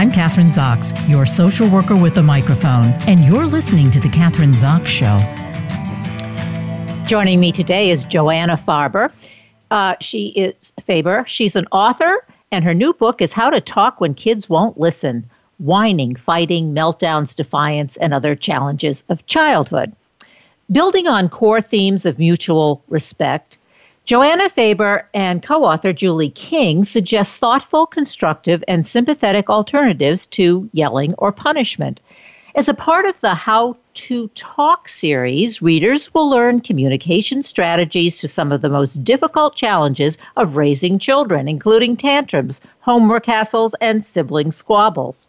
I'm Kathryn Zox, your social worker with a microphone, and you're listening to The Kathryn Zox Show. Joining me today is Joanna Farber. Uh, she is Faber. She's an author, and her new book is How to Talk When Kids Won't Listen Whining, Fighting, Meltdowns, Defiance, and Other Challenges of Childhood. Building on core themes of mutual respect, Joanna Faber and co author Julie King suggest thoughtful, constructive, and sympathetic alternatives to yelling or punishment. As a part of the How to Talk series, readers will learn communication strategies to some of the most difficult challenges of raising children, including tantrums, homework hassles, and sibling squabbles.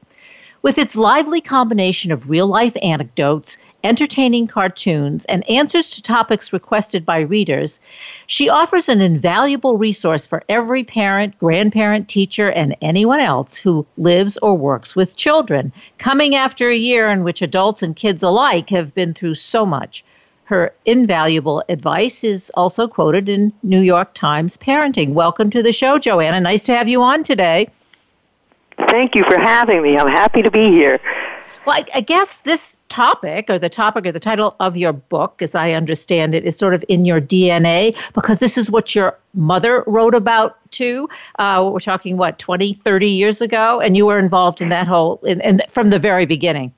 With its lively combination of real life anecdotes, entertaining cartoons, and answers to topics requested by readers, she offers an invaluable resource for every parent, grandparent, teacher, and anyone else who lives or works with children, coming after a year in which adults and kids alike have been through so much. Her invaluable advice is also quoted in New York Times Parenting. Welcome to the show, Joanna. Nice to have you on today. Thank you for having me. I'm happy to be here. Well, I, I, guess this topic, or the topic, or the title of your book, as I understand it, is sort of in your DNA because this is what your mother wrote about too. Uh, we're talking, what, 20, 30 years ago? And you were involved in that whole, in, in, from the very beginning.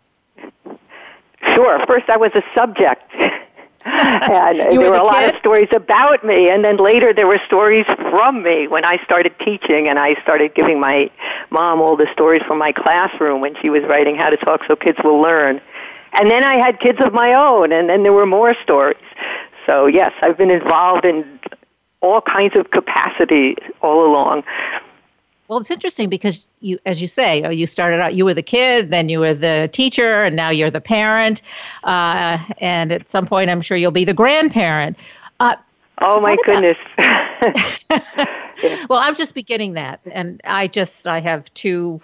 Sure. First, I was a subject. and there were, were a lot of stories about me and then later there were stories from me when i started teaching and i started giving my mom all the stories from my classroom when she was writing how to talk so kids will learn and then i had kids of my own and then there were more stories so yes i've been involved in all kinds of capacity all along well, it's interesting because you, as you say, uh, you started out, you were the kid, then you were the teacher, and now you're the parent. Uh, and at some point, I'm sure you'll be the grandparent. Uh, oh my goodness! well, I'm just beginning that, and I just I have two,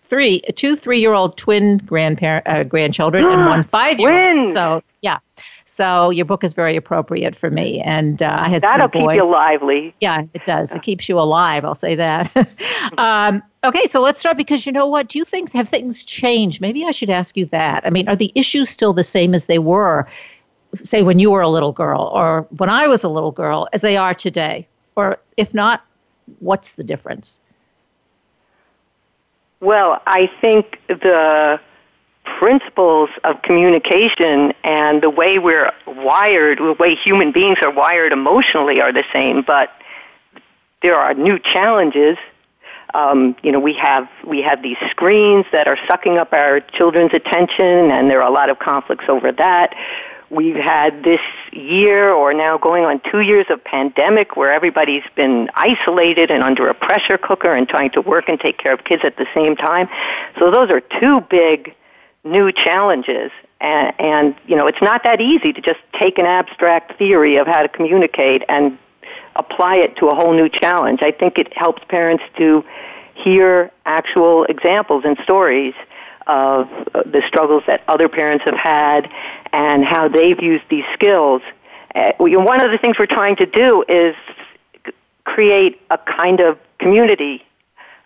three, two three-year-old twin grandparent uh, grandchildren and one five-year-old. So yeah, so your book is very appropriate for me. And uh, I had that'll keep you lively. Yeah, it does. It keeps you alive. I'll say that. um, okay, so let's start because you know what? Do you think have things changed? Maybe I should ask you that. I mean, are the issues still the same as they were, say, when you were a little girl, or when I was a little girl, as they are today? Or if not, what's the difference? Well, I think the principles of communication and the way we're wired, the way human beings are wired emotionally are the same, but there are new challenges. Um, you know, we have we have these screens that are sucking up our children's attention, and there are a lot of conflicts over that. We've had this year, or now going on two years of pandemic, where everybody's been isolated and under a pressure cooker and trying to work and take care of kids at the same time. So those are two big new challenges. And, and, you know, it's not that easy to just take an abstract theory of how to communicate and apply it to a whole new challenge. I think it helps parents to hear actual examples and stories of the struggles that other parents have had and how they've used these skills. Uh, one of the things we're trying to do is create a kind of community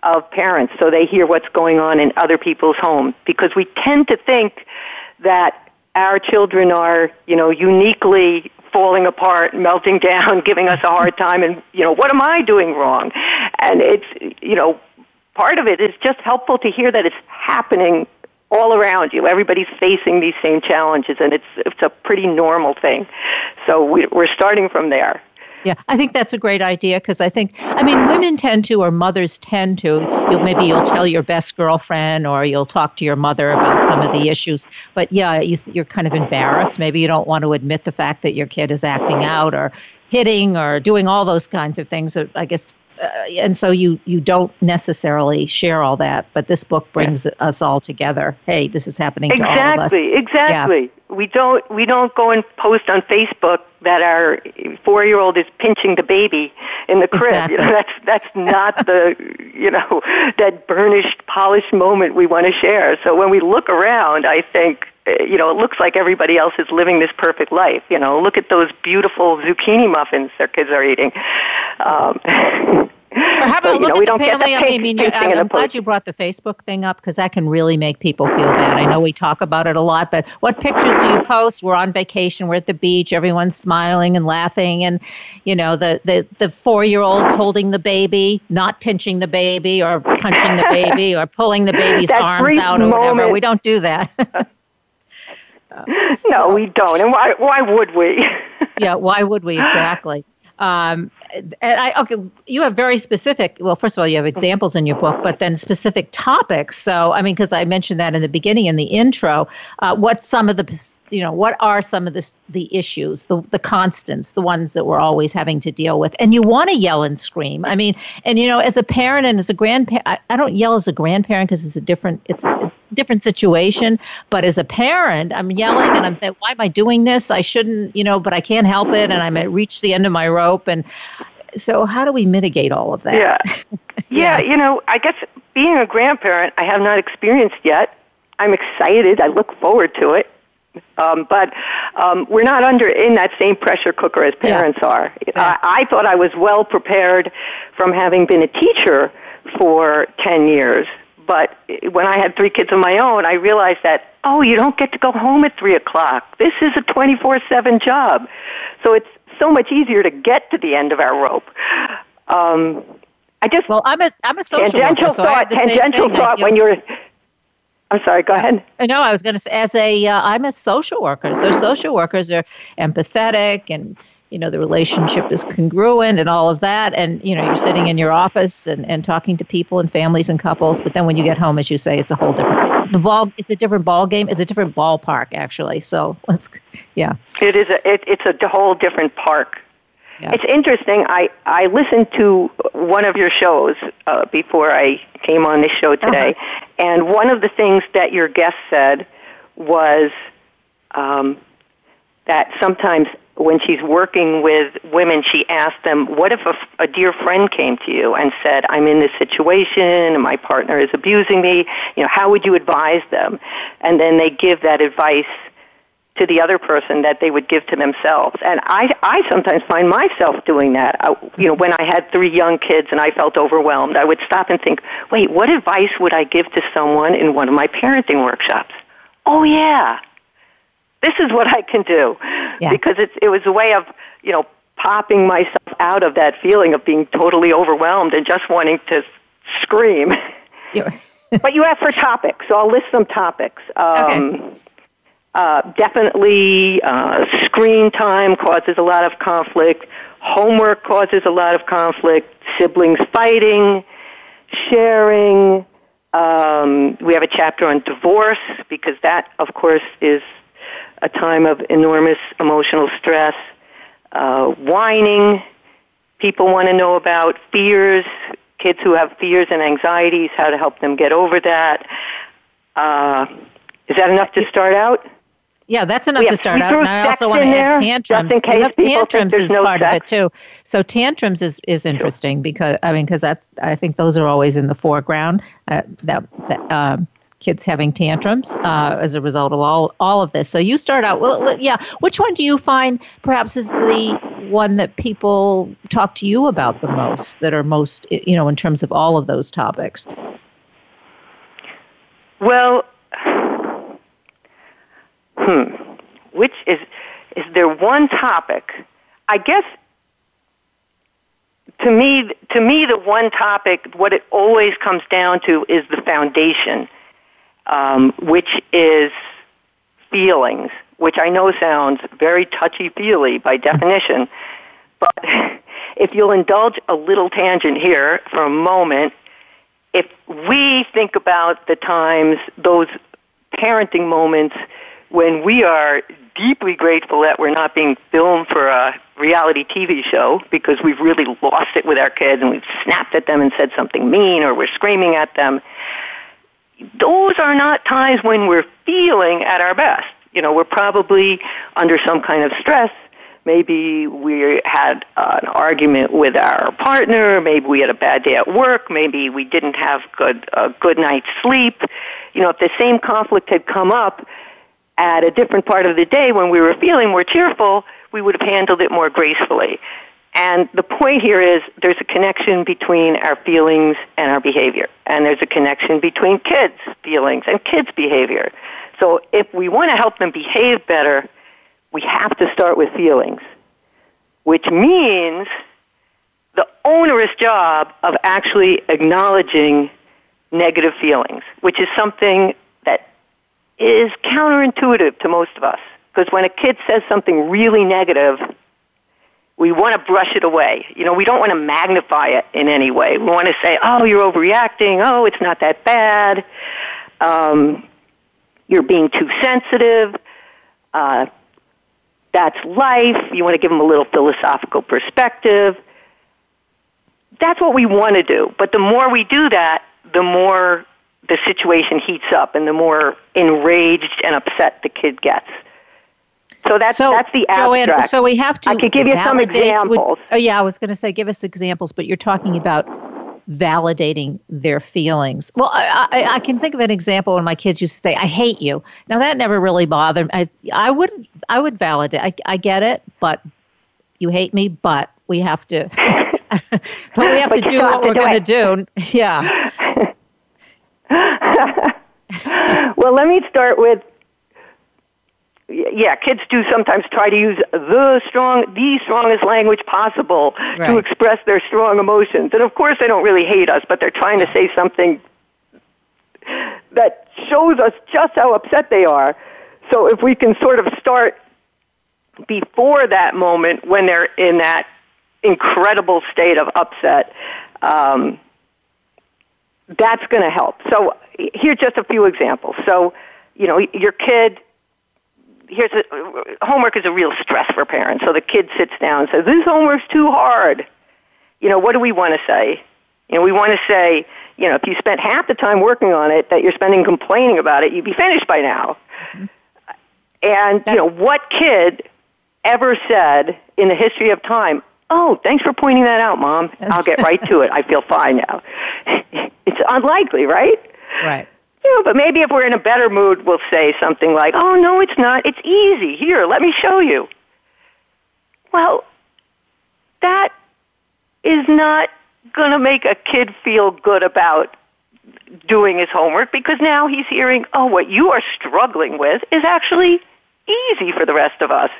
of parents so they hear what's going on in other people's homes because we tend to think that our children are, you know, uniquely falling apart, melting down, giving us a hard time and, you know, what am I doing wrong? And it's, you know, part of it is just helpful to hear that it's happening all around you. Everybody's facing these same challenges, and it's it's a pretty normal thing. So we, we're starting from there. Yeah, I think that's a great idea because I think, I mean, women tend to, or mothers tend to. You'll maybe you'll tell your best girlfriend, or you'll talk to your mother about some of the issues. But yeah, you, you're kind of embarrassed. Maybe you don't want to admit the fact that your kid is acting out, or hitting, or doing all those kinds of things. I guess uh, and so you you don't necessarily share all that, but this book brings yeah. us all together. Hey, this is happening exactly, to all of us. Exactly, exactly. Yeah. We don't we don't go and post on Facebook that our four year old is pinching the baby in the crib. Exactly. You know, that's that's not the you know that burnished, polished moment we want to share. So when we look around, I think you know, it looks like everybody else is living this perfect life. You know, look at those beautiful zucchini muffins their kids are eating. Um, Or how about so, look know, at the family? I mean, you, I'm, I'm glad you brought the Facebook thing up because that can really make people feel bad. I know we talk about it a lot, but what pictures do you post? We're on vacation. We're at the beach. Everyone's smiling and laughing, and you know the the the four year olds holding the baby, not pinching the baby or punching the baby or pulling the baby's arms out or moment. whatever. We don't do that. uh, so, no, we don't. And why why would we? yeah, why would we exactly? Um, and I okay, you have very specific. Well, first of all, you have examples in your book, but then specific topics. So, I mean, because I mentioned that in the beginning in the intro, uh, what some of the you know what are some of the the issues the the constants the ones that we're always having to deal with and you want to yell and scream i mean and you know as a parent and as a grandparent I, I don't yell as a grandparent because it's a different it's a different situation but as a parent i'm yelling and i'm saying why am i doing this i shouldn't you know but i can't help it and i'm at reach the end of my rope and so how do we mitigate all of that yeah yeah, yeah you know i guess being a grandparent i have not experienced yet i'm excited i look forward to it um, but um, we're not under in that same pressure cooker as parents yeah, are. Exactly. I, I thought I was well prepared from having been a teacher for 10 years. But when I had three kids of my own, I realized that, oh, you don't get to go home at 3 o'clock. This is a 24 7 job. So it's so much easier to get to the end of our rope. Um, I just well, I'm a I'm a social tangential worker, so thought. tangential thought when you're I'm sorry. Go ahead. No, I was going to say, as a, uh, I'm a social worker. So social workers are empathetic, and you know the relationship is congruent, and all of that. And you know you're sitting in your office and, and talking to people and families and couples. But then when you get home, as you say, it's a whole different the ball. It's a different ball game. It's a different ballpark, actually. So let's, yeah. It is. A, it, it's a whole different park. Yeah. It's interesting. I, I listened to one of your shows uh, before I came on this show today, uh-huh. and one of the things that your guest said was um, that sometimes when she's working with women, she asks them, "What if a, a dear friend came to you and said, "I'm in this situation, and my partner is abusing me. You know, how would you advise them?" And then they give that advice to the other person that they would give to themselves. And I, I sometimes find myself doing that. I, you know, when I had three young kids and I felt overwhelmed, I would stop and think, wait, what advice would I give to someone in one of my parenting workshops? Oh yeah, this is what I can do. Yeah. Because it's, it was a way of, you know, popping myself out of that feeling of being totally overwhelmed and just wanting to scream. but you asked for topics, so I'll list some topics. Um, okay uh, definitely, uh, screen time causes a lot of conflict. Homework causes a lot of conflict. Siblings fighting, sharing. Um, we have a chapter on divorce because that, of course, is a time of enormous emotional stress. Uh, whining. People want to know about fears. Kids who have fears and anxieties, how to help them get over that. Uh, is that enough to start out? Yeah, that's enough to start out. And I also want to add tantrums. You have tantrums is no part sex. of it too. So tantrums is, is interesting because I mean because I I think those are always in the foreground. Uh, that that um, kids having tantrums uh, as a result of all all of this. So you start out well, yeah. Which one do you find perhaps is the one that people talk to you about the most? That are most you know in terms of all of those topics. Well hmm, which is is there one topic? I guess to me, to me, the one topic, what it always comes down to is the foundation, um, which is feelings, which I know sounds very touchy feely by definition, but if you'll indulge a little tangent here for a moment, if we think about the times, those parenting moments when we are deeply grateful that we're not being filmed for a reality TV show because we've really lost it with our kids and we've snapped at them and said something mean or we're screaming at them. Those are not times when we're feeling at our best. You know, we're probably under some kind of stress. Maybe we had an argument with our partner. Maybe we had a bad day at work. Maybe we didn't have good a good night's sleep. You know, if the same conflict had come up, at a different part of the day when we were feeling more cheerful, we would have handled it more gracefully. And the point here is there's a connection between our feelings and our behavior. And there's a connection between kids' feelings and kids' behavior. So if we want to help them behave better, we have to start with feelings, which means the onerous job of actually acknowledging negative feelings, which is something that is counterintuitive to most of us. Because when a kid says something really negative, we want to brush it away. You know, we don't want to magnify it in any way. We want to say, oh, you're overreacting. Oh, it's not that bad. Um, you're being too sensitive. Uh, that's life. You want to give them a little philosophical perspective. That's what we want to do. But the more we do that, the more the situation heats up and the more enraged and upset the kid gets. So that's so, that's the abstract. Joanne, so we have to. I could give you some examples. Would, oh yeah, I was going to say give us examples, but you're talking about validating their feelings. Well, I, I, I, can think of an example when my kids used to say, "I hate you." Now that never really bothered me. I, I would I would validate. I, I get it, but you hate me, but we have to. but we have but to do what we're going to do. Yeah. well, let me start with yeah, kids do sometimes try to use the strong, the strongest language possible right. to express their strong emotions. And of course, they don't really hate us, but they're trying to say something that shows us just how upset they are. So if we can sort of start before that moment when they're in that incredible state of upset, um, that's going to help. So here's just a few examples. So, you know, your kid here's a, homework is a real stress for parents. So the kid sits down and says, "This homework's too hard." You know, what do we want to say? You know, we want to say, you know, if you spent half the time working on it that you're spending complaining about it, you'd be finished by now. Mm-hmm. And you know, what kid ever said in the history of time, "Oh, thanks for pointing that out, mom. I'll get right to it. I feel fine now." it's unlikely, right? Right. Yeah, but maybe if we're in a better mood, we'll say something like, oh, no, it's not. It's easy. Here, let me show you. Well, that is not going to make a kid feel good about doing his homework because now he's hearing, oh, what you are struggling with is actually easy for the rest of us.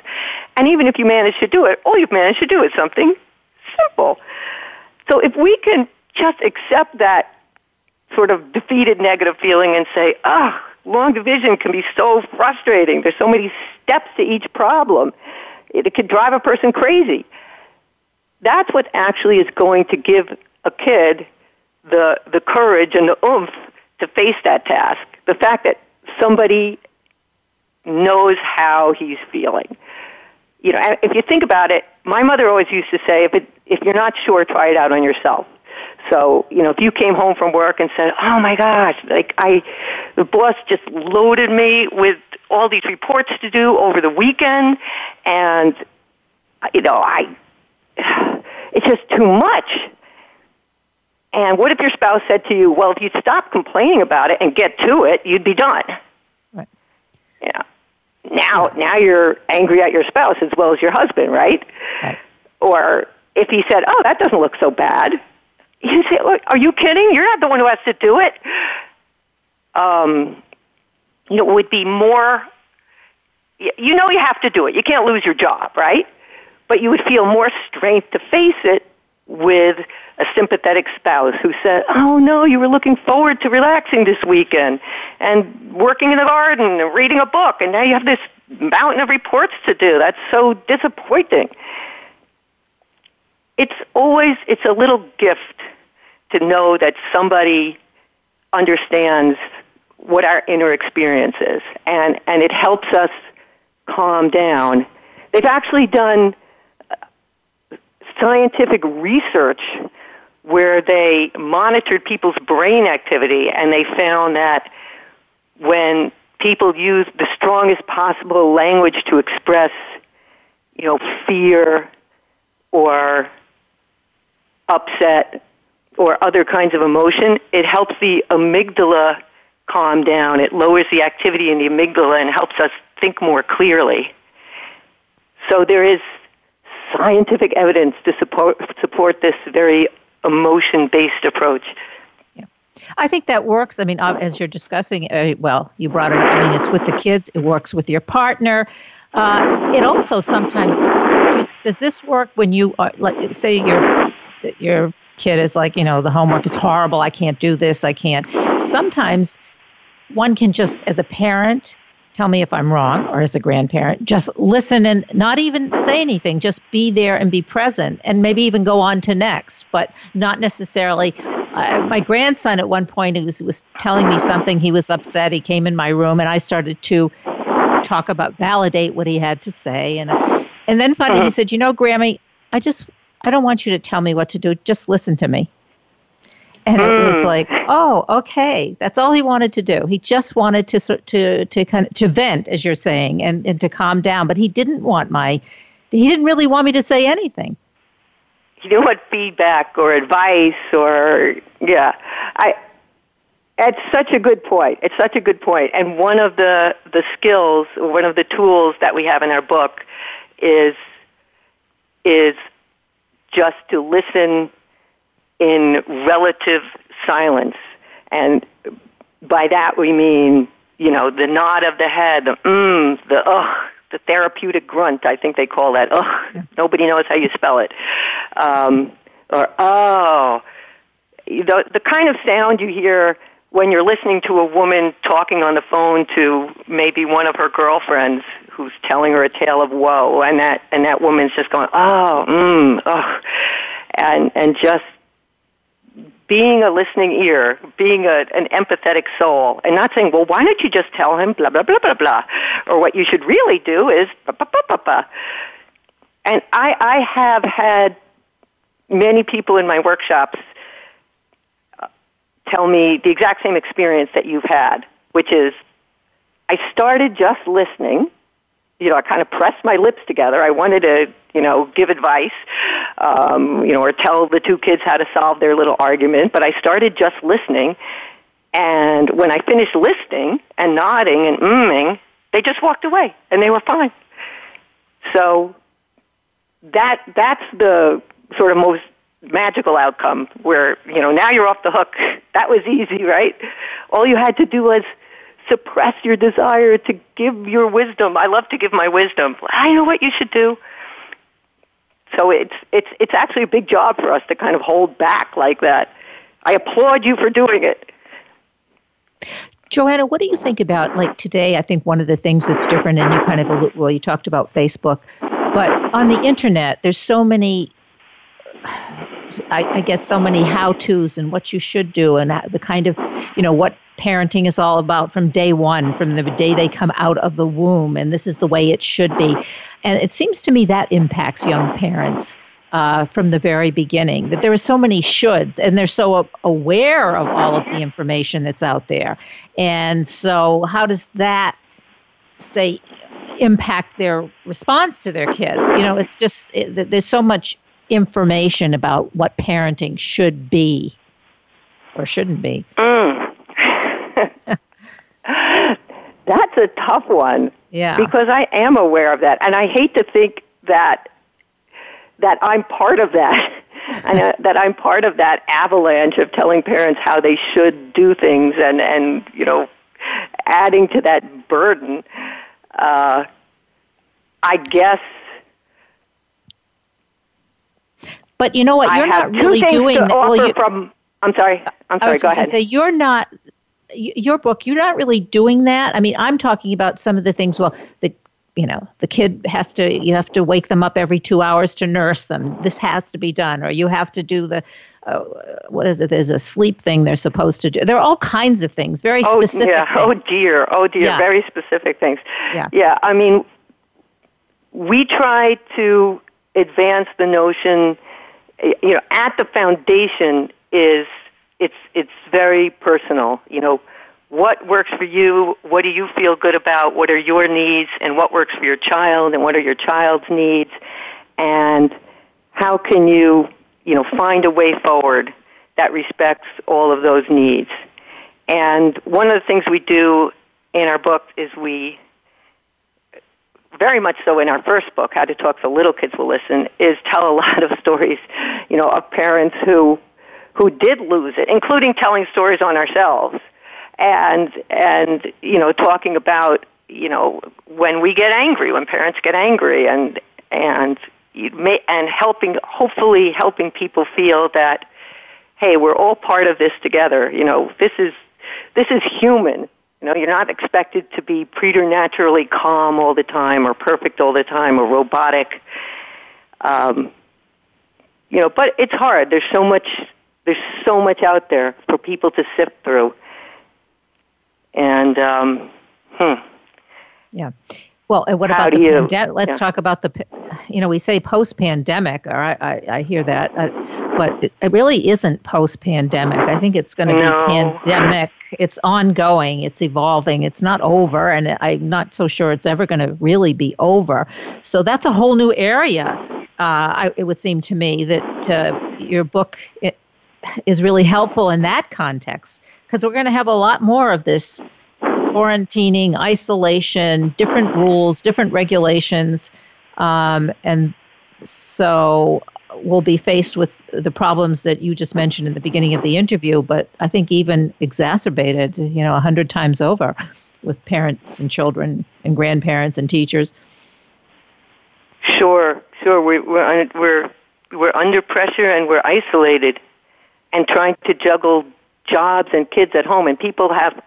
And even if you manage to do it, all you've managed to do is something simple. So if we can just accept that sort of defeated negative feeling and say, ah, oh, long division can be so frustrating. There's so many steps to each problem. It, it could drive a person crazy. That's what actually is going to give a kid the, the courage and the oomph to face that task. The fact that somebody knows how he's feeling. You know, if you think about it, my mother always used to say, if, it, if you're not sure, try it out on yourself. So, you know, if you came home from work and said, "Oh my gosh, like I the boss just loaded me with all these reports to do over the weekend and you know, I it's just too much." And what if your spouse said to you, "Well, if you'd stop complaining about it and get to it, you'd be done." Right. Yeah. Now, now you're angry at your spouse as well as your husband, right? Right. Or if he said, "Oh, that doesn't look so bad," You say, look, are you kidding? You're not the one who has to do it. Um, you know, it would be more, you know you have to do it. You can't lose your job, right? But you would feel more strength to face it with a sympathetic spouse who said, Oh no, you were looking forward to relaxing this weekend and working in the garden and reading a book and now you have this mountain of reports to do. That's so disappointing it's always it's a little gift to know that somebody understands what our inner experience is. And and it helps us calm down. They've actually done uh, scientific research where they monitored people's brain activity and they found that when people use the strongest possible language to express you know fear or upset or other kinds of emotion, it helps the amygdala calm down. It lowers the activity in the amygdala and helps us think more clearly. So there is scientific evidence to support support this very emotion based approach. I think that works. I mean, as you're discussing, uh, well, you brought it. I mean, it's with the kids, it works with your partner. Uh, it also sometimes does this work when you are like say your your kid is like you know the homework is horrible i can't do this i can't sometimes one can just as a parent tell me if i'm wrong or as a grandparent just listen and not even say anything just be there and be present and maybe even go on to next but not necessarily uh, my grandson at one point he was, was telling me something he was upset he came in my room and i started to talk about validate what he had to say and and then finally uh-huh. he said you know grammy i just I don't want you to tell me what to do. Just listen to me. And mm. it was hmm. like, oh, okay. That's all he wanted to do. He just wanted to to to kind of to vent, as you're saying, and, and to calm down. But he didn't want my. He didn't really want me to say anything. You didn't want feedback or advice or yeah. I. It's such a good point. It's such a good point. And one of the the skills, one of the tools that we have in our book, is is just to listen in relative silence. And by that we mean, you know, the nod of the head, the mm, the ugh, the therapeutic grunt, I think they call that. Ugh, nobody knows how you spell it. Um, or, oh, the, the kind of sound you hear when you're listening to a woman talking on the phone to maybe one of her girlfriends who's telling her a tale of woe, and that and that woman's just going, oh, mm, oh, and and just being a listening ear, being a, an empathetic soul, and not saying, well, why don't you just tell him blah blah blah blah blah, or what you should really do is blah blah blah blah blah. And I I have had many people in my workshops uh, tell me the exact same experience that you've had, which is I started just listening you know, I kind of pressed my lips together. I wanted to, you know, give advice, um, you know, or tell the two kids how to solve their little argument. But I started just listening, and when I finished listening and nodding and umming, they just walked away, and they were fine. So that that's the sort of most magical outcome where you know now you're off the hook. That was easy, right? All you had to do was suppress your desire to give your wisdom. I love to give my wisdom. I know what you should do. So it's it's it's actually a big job for us to kind of hold back like that. I applaud you for doing it. Joanna, what do you think about like today? I think one of the things that's different, and you kind of well, you talked about Facebook, but on the internet, there's so many. I, I guess so many how tos and what you should do, and the kind of, you know, what parenting is all about from day one, from the day they come out of the womb, and this is the way it should be. And it seems to me that impacts young parents. Uh, from the very beginning, that there are so many shoulds, and they're so aware of all of the information that's out there. And so, how does that say impact their response to their kids? You know, it's just it, there's so much information about what parenting should be or shouldn't be. Mm. That's a tough one. Yeah. Because I am aware of that, and I hate to think that that I'm part of that, and uh, that I'm part of that avalanche of telling parents how they should do things, and and you know, adding to that burden. Uh, I guess. But you know what? You're not really doing. well, you, from. I'm sorry. I'm sorry. go ahead. Say you're not your book, you're not really doing that. I mean, I'm talking about some of the things. Well, the you know the kid has to you have to wake them up every two hours to nurse them. This has to be done, or you have to do the uh, what is it? There's a sleep thing they're supposed to do. There are all kinds of things, very oh, specific. Yeah. Oh dear. Oh dear. Yeah. Very specific things. Yeah. Yeah. I mean, we try to advance the notion. You know, at the foundation is it's it's very personal. You know, what works for you? What do you feel good about? What are your needs? And what works for your child? And what are your child's needs? And how can you, you know, find a way forward that respects all of those needs? And one of the things we do in our book is we very much so in our first book, How to Talk So Little Kids Will Listen, is tell a lot of stories, you know, of parents who who did lose it, including telling stories on ourselves, and and you know, talking about you know when we get angry, when parents get angry, and and may, and helping, hopefully helping people feel that, hey, we're all part of this together. You know, this is this is human. You know, you're not expected to be preternaturally calm all the time, or perfect all the time, or robotic. Um, you know, but it's hard. There's so much. There's so much out there for people to sift through. And um, hmm. Yeah. Well, and what How about the you, pandemic? Let's yeah. talk about the, you know, we say post-pandemic, or I, I, I hear that, uh, but it, it, really isn't post-pandemic. I think it's going to no. be pandemic. It's ongoing. It's evolving. It's not over, and I'm not so sure it's ever going to really be over. So that's a whole new area. Uh, I, it would seem to me that uh, your book is really helpful in that context because we're going to have a lot more of this quarantining, isolation, different rules, different regulations. Um, and so we'll be faced with the problems that you just mentioned in the beginning of the interview, but I think even exacerbated, you know, a hundred times over with parents and children and grandparents and teachers. Sure, sure. We, we're we're we're under pressure and we're isolated, and trying to juggle jobs and kids at home. And people have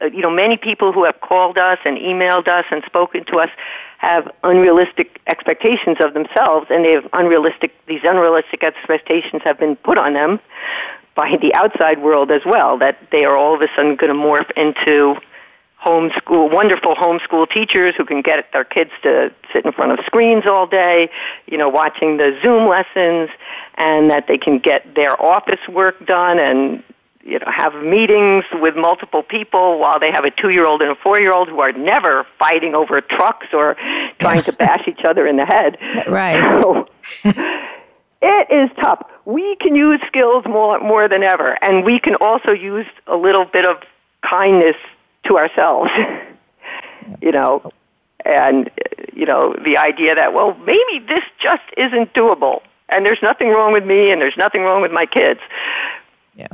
Uh, you know, many people who have called us and emailed us and spoken to us have unrealistic expectations of themselves, and they have unrealistic. These unrealistic expectations have been put on them by the outside world as well. That they are all of a sudden going to morph into homeschool, wonderful homeschool teachers who can get their kids to sit in front of screens all day, you know, watching the Zoom lessons, and that they can get their office work done and you know, have meetings with multiple people while they have a two-year-old and a four-year-old who are never fighting over trucks or trying to bash each other in the head. Right. So it is tough. We can use skills more more than ever, and we can also use a little bit of kindness to ourselves. you know, and you know the idea that well maybe this just isn't doable, and there's nothing wrong with me, and there's nothing wrong with my kids. Yeah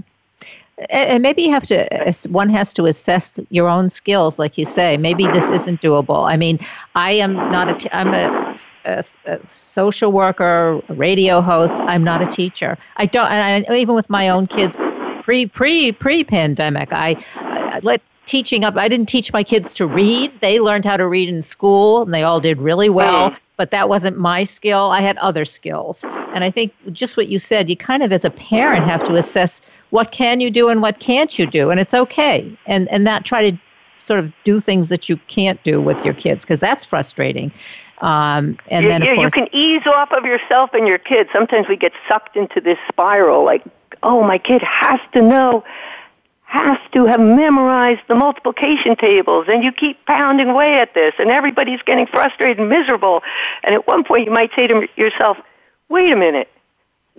and maybe you have to one has to assess your own skills like you say. Maybe this isn't doable. I mean i am not a i'm a, a, a social worker a radio host. I'm not a teacher. I don't and I, even with my own kids pre pre pre pandemic I, I let teaching up i didn't teach my kids to read. They learned how to read in school and they all did really well. But that wasn't my skill. I had other skills. And i think just what you said you kind of as a parent have to assess what can you do and what can't you do and it's okay. And and not try to sort of do things that you can't do with your kids because that's frustrating. Um, and yeah, then yeah, course, you can ease off of yourself and your kids. Sometimes we get sucked into this spiral like oh my kid has to know has to have memorized the multiplication tables and you keep pounding away at this and everybody's getting frustrated and miserable and at one point you might say to yourself wait a minute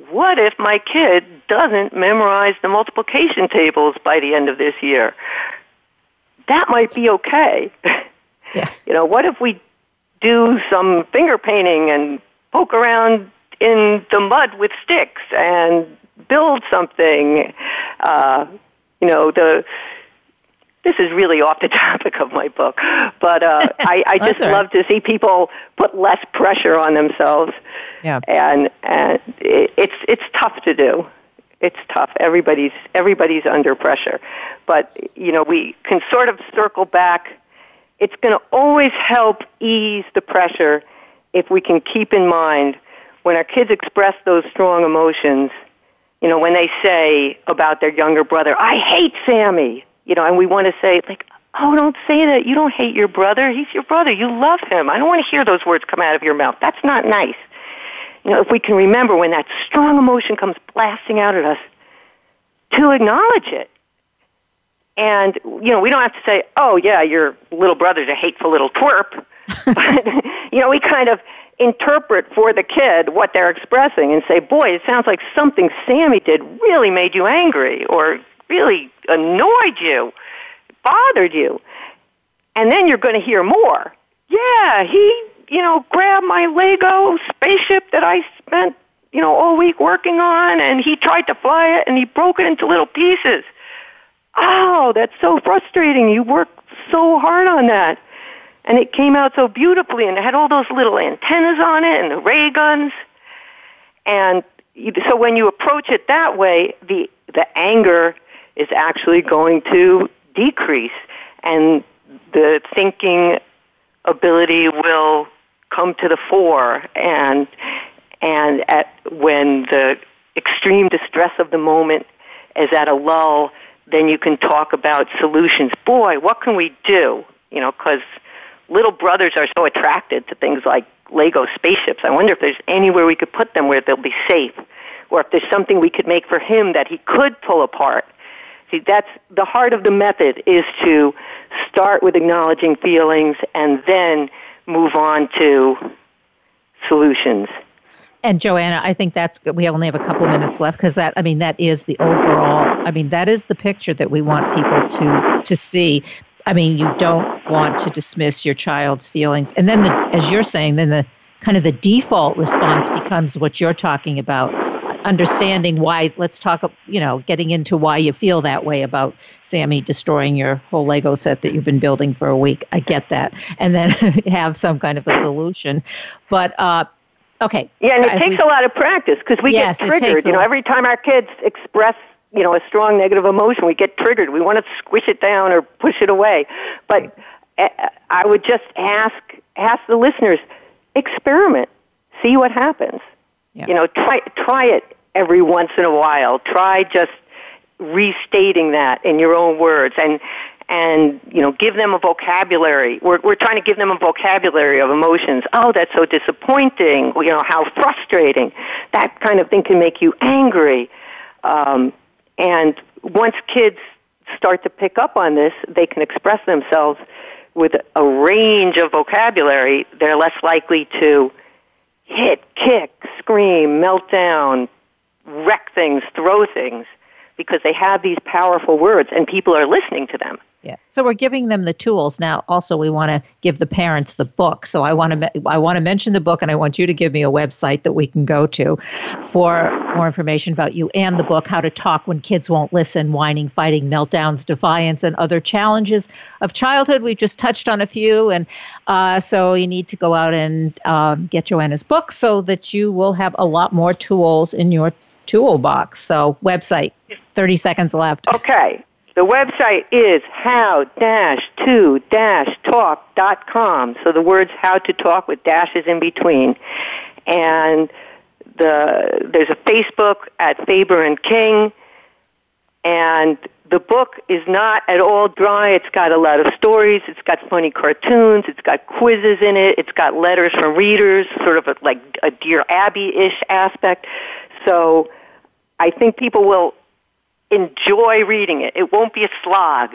what if my kid doesn't memorize the multiplication tables by the end of this year? That might be okay. Yeah. you know, what if we do some finger painting and poke around in the mud with sticks and build something? Uh, you know, the this is really off the topic of my book, but uh, I, I just love to see people put less pressure on themselves. Yeah. And and it, it's it's tough to do. It's tough. Everybody's everybody's under pressure, but you know we can sort of circle back. It's going to always help ease the pressure if we can keep in mind when our kids express those strong emotions. You know, when they say about their younger brother, "I hate Sammy," you know, and we want to say like, oh, don't say that. You don't hate your brother. He's your brother. You love him. I don't want to hear those words come out of your mouth. That's not nice. You know, if we can remember when that strong emotion comes blasting out at us, to acknowledge it. And, you know, we don't have to say, oh, yeah, your little brother's a hateful little twerp. but, you know, we kind of interpret for the kid what they're expressing and say, boy, it sounds like something Sammy did really made you angry or really annoyed you, bothered you. And then you're going to hear more. Yeah, he, you know, grabbed my Lego spaceship that I spent, you know, all week working on, and he tried to fly it, and he broke it into little pieces. Oh, that's so frustrating. You worked so hard on that. And it came out so beautifully, and it had all those little antennas on it and the ray guns. And so when you approach it that way, the, the anger is actually going to decrease, and the thinking ability will come to the fore. And, and at, when the extreme distress of the moment is at a lull, then you can talk about solutions. Boy, what can we do? You know, because little brothers are so attracted to things like Lego spaceships. I wonder if there's anywhere we could put them where they'll be safe, or if there's something we could make for him that he could pull apart. See, that's the heart of the method is to start with acknowledging feelings and then move on to solutions. And Joanna, I think that's we only have a couple minutes left because that I mean that is the overall I mean that is the picture that we want people to to see. I mean, you don't want to dismiss your child's feelings. And then the, as you're saying, then the kind of the default response becomes what you're talking about understanding why let's talk you know getting into why you feel that way about sammy destroying your whole lego set that you've been building for a week. I get that. And then have some kind of a solution. But uh, okay. Yeah and it takes we, a lot of practice because we yes, get triggered. You know every time our kids express you know a strong negative emotion. We get triggered. We want to squish it down or push it away. But eh, i would just ask ask the listeners experiment. See what happens. Yeah. you know try try it every once in a while. Try just restating that in your own words and and you know give them a vocabulary. We're we're trying to give them a vocabulary of emotions. Oh that's so disappointing. You know how frustrating. That kind of thing can make you angry. Um, and once kids start to pick up on this, they can express themselves with a range of vocabulary. They're less likely to hit, kick, scream, melt down, wreck things, throw things, because they have these powerful words and people are listening to them. Yeah. So we're giving them the tools. Now also we want to give the parents the book. So I want to I want to mention the book and I want you to give me a website that we can go to for more information about you and the book How to Talk When Kids Won't Listen, Whining, Fighting, Meltdowns, Defiance and Other Challenges of Childhood. We've just touched on a few and uh, so you need to go out and um, get Joanna's book so that you will have a lot more tools in your toolbox. So website 30 seconds left. Okay. The website is how-to-talk.com. So the words how to talk with dashes in between. And the, there's a Facebook at Faber and King. And the book is not at all dry. It's got a lot of stories. It's got funny cartoons. It's got quizzes in it. It's got letters from readers, sort of a, like a Dear Abby-ish aspect. So I think people will enjoy reading it. It won't be a slog.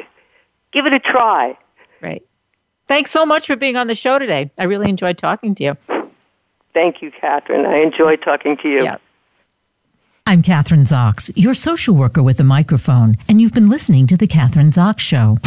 Give it a try. Right. Thanks so much for being on the show today. I really enjoyed talking to you. Thank you, Kathryn. I enjoyed talking to you. Yeah. I'm Kathryn Zox, your social worker with a microphone, and you've been listening to The Kathryn Zox Show.